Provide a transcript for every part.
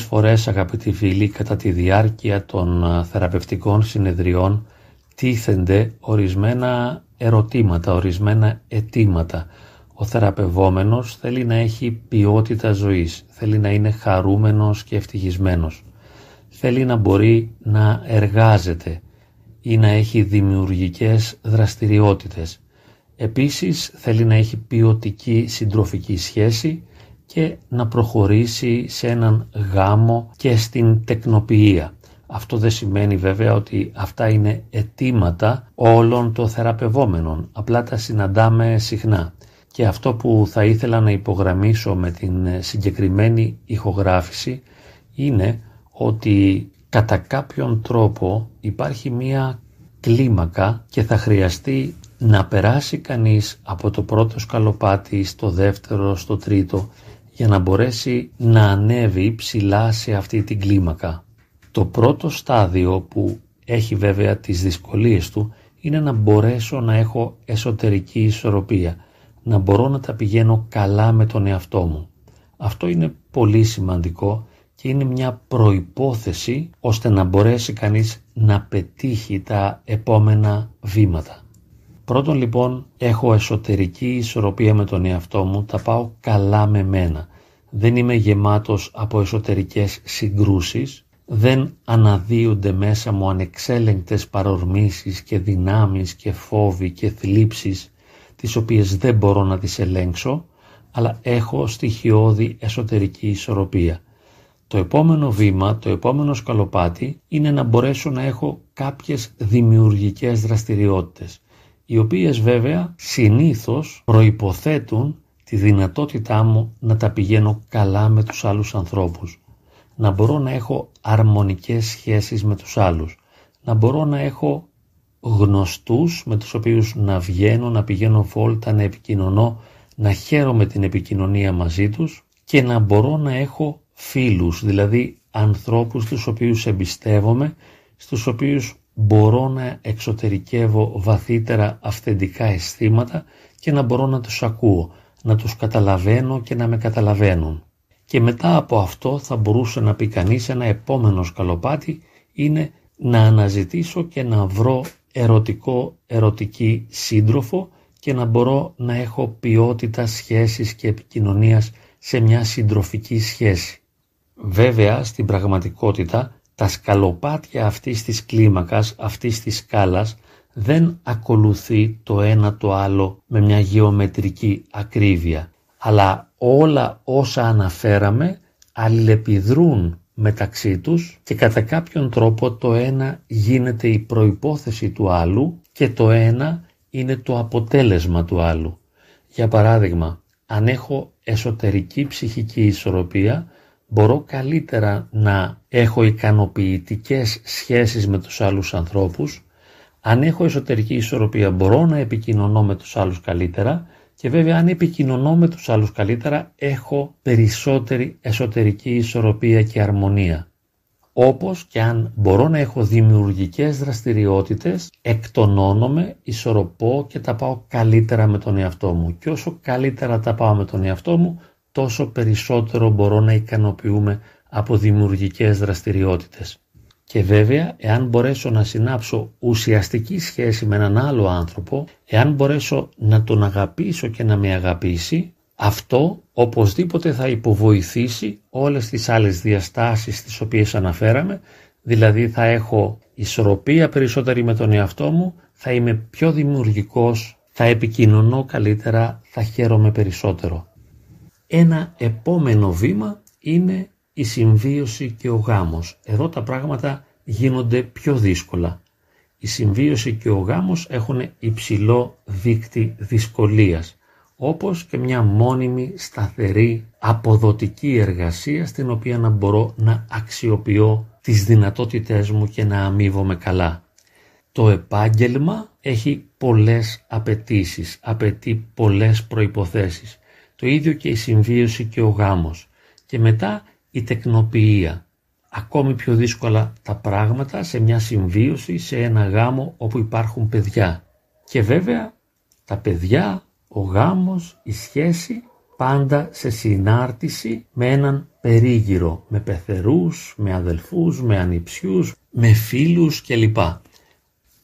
Πολλές φορές αγαπητοί φίλοι κατά τη διάρκεια των θεραπευτικών συνεδριών τίθενται ορισμένα ερωτήματα, ορισμένα αιτήματα. Ο θεραπευόμενος θέλει να έχει ποιότητα ζωής, θέλει να είναι χαρούμενος και ευτυχισμένος. Θέλει να μπορεί να εργάζεται ή να έχει δημιουργικές δραστηριότητες. Επίσης θέλει να έχει ποιοτική συντροφική σχέση και να προχωρήσει σε έναν γάμο και στην τεκνοποιία. Αυτό δεν σημαίνει βέβαια ότι αυτά είναι αιτήματα όλων των θεραπευόμενων, απλά τα συναντάμε συχνά. Και αυτό που θα ήθελα να υπογραμμίσω με την συγκεκριμένη ηχογράφηση είναι ότι κατά κάποιον τρόπο υπάρχει μία κλίμακα και θα χρειαστεί να περάσει κανείς από το πρώτο σκαλοπάτι στο δεύτερο, στο τρίτο για να μπορέσει να ανέβει ψηλά σε αυτή την κλίμακα. Το πρώτο στάδιο που έχει βέβαια τις δυσκολίες του είναι να μπορέσω να έχω εσωτερική ισορροπία, να μπορώ να τα πηγαίνω καλά με τον εαυτό μου. Αυτό είναι πολύ σημαντικό και είναι μια προϋπόθεση ώστε να μπορέσει κανείς να πετύχει τα επόμενα βήματα. Πρώτον λοιπόν έχω εσωτερική ισορροπία με τον εαυτό μου, τα πάω καλά με μένα. Δεν είμαι γεμάτος από εσωτερικές συγκρούσεις, δεν αναδύονται μέσα μου ανεξέλεγκτες παρορμήσεις και δυνάμεις και φόβοι και θλίψεις τις οποίες δεν μπορώ να τις ελέγξω, αλλά έχω στοιχειώδη εσωτερική ισορροπία. Το επόμενο βήμα, το επόμενο σκαλοπάτι είναι να μπορέσω να έχω κάποιες δημιουργικές δραστηριότητες οι οποίες βέβαια συνήθως προϋποθέτουν τη δυνατότητά μου να τα πηγαίνω καλά με τους άλλους ανθρώπους, να μπορώ να έχω αρμονικές σχέσεις με τους άλλους, να μπορώ να έχω γνωστούς με τους οποίους να βγαίνω, να πηγαίνω βόλτα, να επικοινωνώ, να χαίρομαι την επικοινωνία μαζί τους και να μπορώ να έχω φίλους, δηλαδή ανθρώπους τους οποίους εμπιστεύομαι, στους οποίους μπορώ να εξωτερικεύω βαθύτερα αυθεντικά αισθήματα και να μπορώ να τους ακούω, να τους καταλαβαίνω και να με καταλαβαίνουν. Και μετά από αυτό θα μπορούσε να πει κανείς ένα επόμενο σκαλοπάτι είναι να αναζητήσω και να βρω ερωτικό, ερωτική σύντροφο και να μπορώ να έχω ποιότητα σχέσης και επικοινωνίας σε μια συντροφική σχέση. Βέβαια στην πραγματικότητα τα σκαλοπάτια αυτής της κλίμακας, αυτής της σκάλας δεν ακολουθεί το ένα το άλλο με μια γεωμετρική ακρίβεια, αλλά όλα όσα αναφέραμε αλληλεπιδρούν μεταξύ τους και κατά κάποιον τρόπο το ένα γίνεται η προϋπόθεση του άλλου και το ένα είναι το αποτέλεσμα του άλλου. Για παράδειγμα, αν έχω εσωτερική ψυχική ισορροπία, μπορώ καλύτερα να έχω ικανοποιητικές σχέσεις με τους άλλους ανθρώπους, αν έχω εσωτερική ισορροπία μπορώ να επικοινωνώ με τους άλλους καλύτερα και βέβαια αν επικοινωνώ με τους άλλους καλύτερα έχω περισσότερη εσωτερική ισορροπία και αρμονία. Όπως και αν μπορώ να έχω δημιουργικές δραστηριότητες, εκτονώνομαι, ισορροπώ και τα πάω καλύτερα με τον εαυτό μου. Και όσο καλύτερα τα πάω με τον εαυτό μου, τόσο περισσότερο μπορώ να ικανοποιούμε από δημιουργικές δραστηριότητες. Και βέβαια, εάν μπορέσω να συνάψω ουσιαστική σχέση με έναν άλλο άνθρωπο, εάν μπορέσω να τον αγαπήσω και να με αγαπήσει, αυτό οπωσδήποτε θα υποβοηθήσει όλες τις άλλες διαστάσεις τις οποίες αναφέραμε, δηλαδή θα έχω ισορροπία περισσότερη με τον εαυτό μου, θα είμαι πιο δημιουργικός, θα επικοινωνώ καλύτερα, θα χαίρομαι περισσότερο. Ένα επόμενο βήμα είναι η συμβίωση και ο γάμος. Εδώ τα πράγματα γίνονται πιο δύσκολα. Η συμβίωση και ο γάμος έχουν υψηλό δίκτυ δυσκολίας, όπως και μια μόνιμη, σταθερή, αποδοτική εργασία στην οποία να μπορώ να αξιοποιώ τις δυνατότητές μου και να αμείβομαι καλά. Το επάγγελμα έχει πολλές απαιτήσεις, απαιτεί πολλές προϋποθέσεις. Το ίδιο και η συμβίωση και ο γάμος. Και μετά η τεκνοποιία. Ακόμη πιο δύσκολα τα πράγματα σε μια συμβίωση, σε ένα γάμο όπου υπάρχουν παιδιά. Και βέβαια τα παιδιά, ο γάμος, η σχέση πάντα σε συνάρτηση με έναν περίγυρο, με πεθερούς, με αδελφούς, με ανιψιούς, με φίλους κλπ.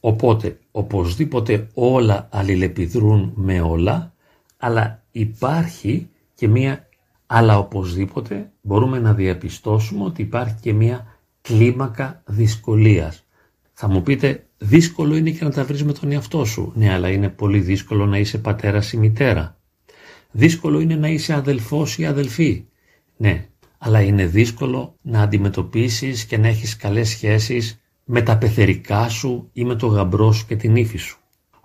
Οπότε, οπωσδήποτε όλα αλληλεπιδρούν με όλα, αλλά υπάρχει και μία, αλλά οπωσδήποτε μπορούμε να διαπιστώσουμε ότι υπάρχει και μία κλίμακα δυσκολίας. Θα μου πείτε, δύσκολο είναι και να τα βρεις με τον εαυτό σου. Ναι, αλλά είναι πολύ δύσκολο να είσαι πατέρας ή μητέρα. Δύσκολο είναι να είσαι αδελφός ή αδελφή. Ναι, αλλά είναι δύσκολο να αντιμετωπίσεις και να έχεις καλές σχέσεις με τα πεθερικά σου ή με το γαμπρό σου και την ύφη σου.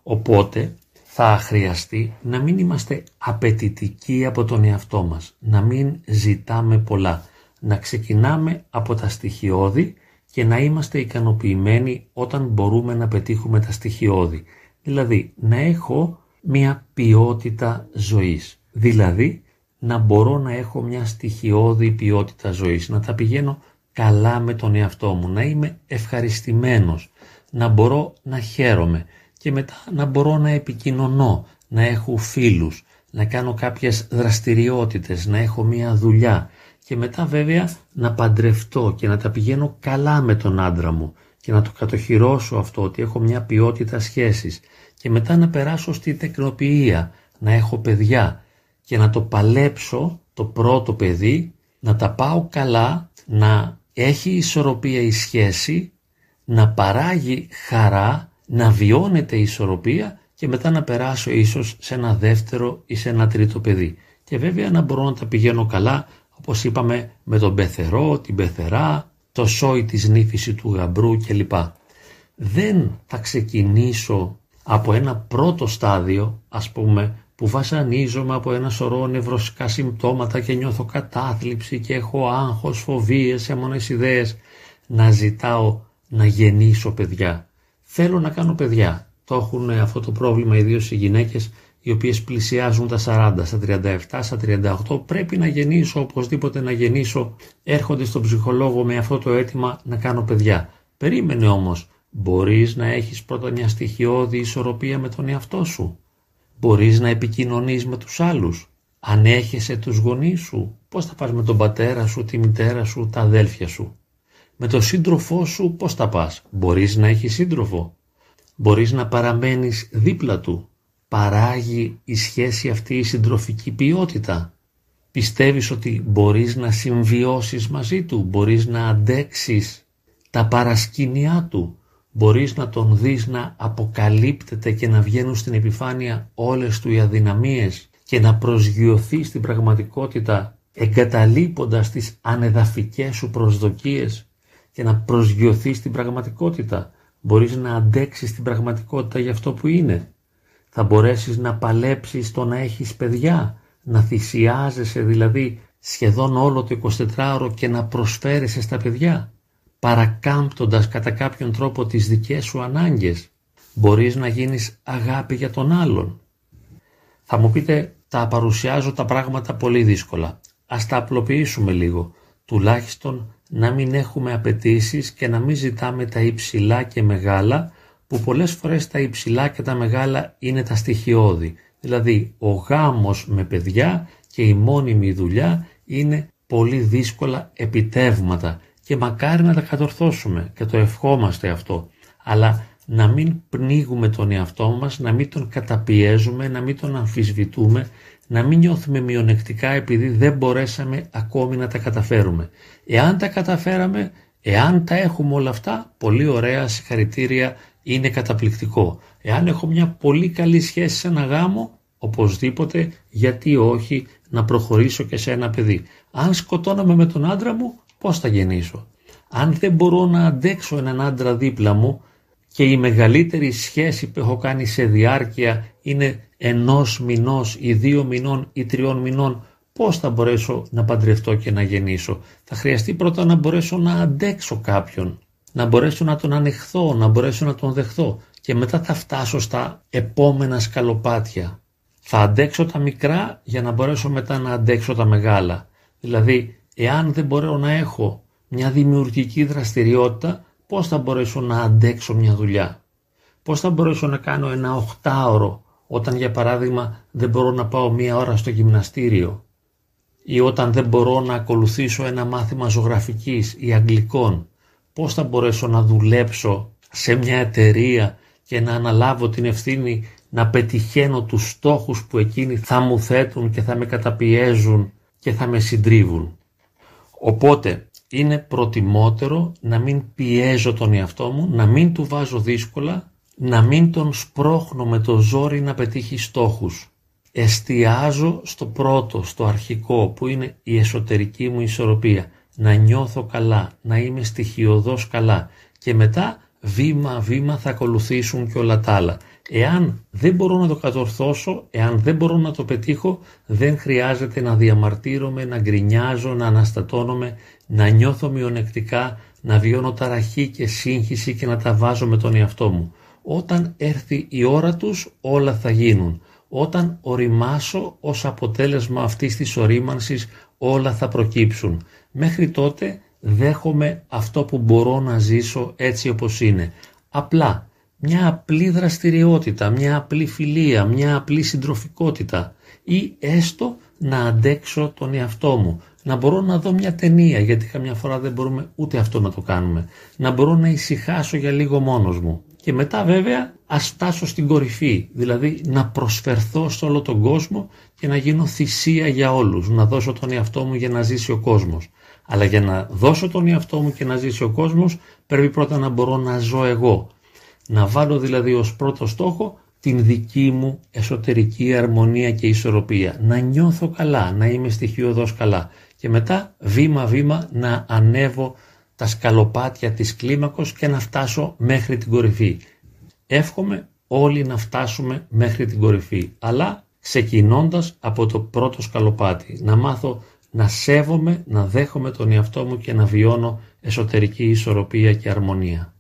Οπότε θα χρειαστεί να μην είμαστε απαιτητικοί από τον εαυτό μας, να μην ζητάμε πολλά, να ξεκινάμε από τα στοιχειώδη και να είμαστε ικανοποιημένοι όταν μπορούμε να πετύχουμε τα στοιχειώδη. Δηλαδή να έχω μια ποιότητα ζωής. Δηλαδή να μπορώ να έχω μια στοιχειώδη ποιότητα ζωής, να τα πηγαίνω καλά με τον εαυτό μου, να είμαι ευχαριστημένος, να μπορώ να χαίρομαι και μετά να μπορώ να επικοινωνώ, να έχω φίλους, να κάνω κάποιες δραστηριότητες, να έχω μια δουλειά. Και μετά βέβαια να παντρευτώ και να τα πηγαίνω καλά με τον άντρα μου και να το κατοχυρώσω αυτό ότι έχω μια ποιότητα σχέσης. Και μετά να περάσω στη τεκνοποιία, να έχω παιδιά και να το παλέψω το πρώτο παιδί, να τα πάω καλά, να έχει ισορροπία η σχέση, να παράγει χαρά, να βιώνεται η ισορροπία και μετά να περάσω ίσως σε ένα δεύτερο ή σε ένα τρίτο παιδί. Και βέβαια να μπορώ να τα πηγαίνω καλά, όπως είπαμε, με τον πεθερό, την πεθερά, το σόι της νύφης του γαμπρού κλπ. Δεν θα ξεκινήσω από ένα πρώτο στάδιο, ας πούμε, που βασανίζομαι από ένα σωρό νευρωσικά συμπτώματα και νιώθω κατάθλιψη και έχω άγχος, φοβίες, έμονες ιδέες, να ζητάω να γεννήσω παιδιά. Θέλω να κάνω παιδιά. Το έχουν αυτό το πρόβλημα ιδίως οι γυναίκες οι οποίες πλησιάζουν τα 40, στα 37, στα 38, πρέπει να γεννήσω, οπωσδήποτε να γεννήσω, έρχονται στον ψυχολόγο με αυτό το αίτημα να κάνω παιδιά. Περίμενε όμως, μπορείς να έχεις πρώτα μια στοιχειώδη ισορροπία με τον εαυτό σου. Μπορείς να επικοινωνείς με τους άλλους. Αν έχεσαι τους γονείς σου, πώς θα πας με τον πατέρα σου, τη μητέρα σου, τα αδέλφια σου. Με τον σύντροφό σου πώς θα πας; Μπορείς να έχεις σύντροφο; Μπορείς να παραμένεις δίπλα του; Παράγει η σχέση αυτή η συντροφική ποιότητα; Πιστεύεις ότι μπορείς να συμβιώσεις μαζί του, μπορείς να αντέξεις τα παρασκήνιά του, μπορείς να τον δεις να αποκαλύπτεται και να βγαίνουν στην επιφάνεια όλες του οι αδυναμίες και να προσγειωθεί στην πραγματικότητα εγκαταλείποντας τις ανεδαφικές σου προσδοκίες; Και να προσγειωθεί στην πραγματικότητα. Μπορείς να αντέξεις την πραγματικότητα για αυτό που είναι. Θα μπορέσεις να παλέψεις το να έχεις παιδιά, να θυσιάζεσαι δηλαδή σχεδόν όλο το 24ωρο και να προσφέρεσαι στα παιδιά παρακάμπτοντας κατά κάποιον τρόπο τις δικές σου ανάγκες. Μπορείς να γίνεις αγάπη για τον άλλον. Θα μου πείτε, τα παρουσιάζω τα πράγματα πολύ δύσκολα. Ας τα απλοποιήσουμε λίγο. Τουλάχιστον να μην έχουμε απαιτήσεις και να μην ζητάμε τα υψηλά και μεγάλα, που πολλές φορές τα υψηλά και τα μεγάλα είναι τα στοιχειώδη. Δηλαδή, ο γάμος με παιδιά και η μόνιμη δουλειά είναι πολύ δύσκολα επιτεύγματα και μακάρι να τα κατορθώσουμε και το ευχόμαστε αυτό. Αλλά να μην πνίγουμε τον εαυτό μας, να μην τον καταπιέζουμε, να μην τον αμφισβητούμε, να μην νιώθουμε μειονεκτικά επειδή δεν μπορέσαμε ακόμη να τα καταφέρουμε. Εάν τα καταφέραμε, εάν τα έχουμε όλα αυτά, πολύ ωραία, συγχαρητήρια, είναι καταπληκτικό. Εάν έχω μια πολύ καλή σχέση σε ένα γάμο, οπωσδήποτε, γιατί όχι, να προχωρήσω και σε ένα παιδί. Αν σκοτώναμε με τον άντρα μου, πώς θα γεννήσω. Αν δεν μπορώ να αντέξω έναν άντρα δίπλα μου και η μεγαλύτερη σχέση που έχω κάνει σε διάρκεια είναι ενός μηνός ή δύο μηνών ή τριών μηνών, πώς θα μπορέσω να παντρευτώ και να γεννήσω; Θα χρειαστεί πρώτα να μπορέσω να αντέξω κάποιον, να μπορέσω να τον ανεχθώ, να μπορέσω να τον δεχθώ και μετά θα φτάσω στα επόμενα σκαλοπάτια. Θα αντέξω τα μικρά για να μπορέσω μετά να αντέξω τα μεγάλα. Δηλαδή Εάν δεν μπορώ να έχω μια δημιουργική δραστηριότητα, πώς θα μπορέσω να αντέξω μια δουλειά; Πώς θα μπορέσω να κάνω ένα οχτάωρο Όταν για παράδειγμα δεν μπορώ να πάω μία ώρα στο γυμναστήριο ή όταν δεν μπορώ να ακολουθήσω ένα μάθημα ζωγραφικής ή αγγλικών, πώς θα μπορέσω να δουλέψω σε μια εταιρεία και να αναλάβω την ευθύνη να πετυχαίνω τους στόχους που εκείνοι θα μου θέτουν και θα με καταπιέζουν και θα με συντρίβουν; Οπότε είναι προτιμότερο να μην πιέζω τον εαυτό μου, να μην του βάζω δύσκολα, να μην τον σπρώχνω με το ζόρι να πετύχει στόχους. Εστιάζω στο πρώτο, στο αρχικό που είναι η εσωτερική μου ισορροπία. Να νιώθω καλά, να είμαι στοιχειοδός καλά και μετά βήμα-βήμα θα ακολουθήσουν και όλα τα άλλα. Εάν δεν μπορώ να το κατορθώσω, εάν δεν μπορώ να το πετύχω, δεν χρειάζεται να διαμαρτύρομαι, να γκρινιάζω, να αναστατώνομαι, να νιώθω μειονεκτικά, να βιώνω ταραχή και σύγχυση και να τα βάζω με τον εαυτό μου. Όταν έρθει η ώρα τους όλα θα γίνουν. Όταν οριμάσω ως αποτέλεσμα αυτής της ορίμανσης όλα θα προκύψουν. Μέχρι τότε δέχομαι αυτό που μπορώ να ζήσω έτσι όπως είναι. Απλά μια απλή δραστηριότητα, μια απλή φιλία, μια απλή συντροφικότητα ή έστω να αντέξω τον εαυτό μου, να μπορώ να δω μια ταινία γιατί καμιά φορά δεν μπορούμε ούτε αυτό να το κάνουμε, να μπορώ να ησυχάσω για λίγο μόνος μου. Και μετά βέβαια ας φτάσω στην κορυφή, δηλαδή να προσφερθώ σε όλο τον κόσμο και να γίνω θυσία για όλους, να δώσω τον εαυτό μου για να ζήσει ο κόσμος. Αλλά για να δώσω τον εαυτό μου και να ζήσει ο κόσμος πρέπει πρώτα να μπορώ να ζω εγώ. Να βάλω δηλαδή ως πρώτο στόχο την δική μου εσωτερική αρμονία και ισορροπία. Να νιώθω καλά, να είμαι στοιχειοδός καλά. Και μετά βήμα βήμα να ανέβω τα σκαλοπάτια της κλίμακος και να φτάσω μέχρι την κορυφή. Εύχομαι όλοι να φτάσουμε μέχρι την κορυφή, αλλά ξεκινώντας από το πρώτο σκαλοπάτι, να μάθω να σέβομαι, να δέχομαι τον εαυτό μου και να βιώνω εσωτερική ισορροπία και αρμονία.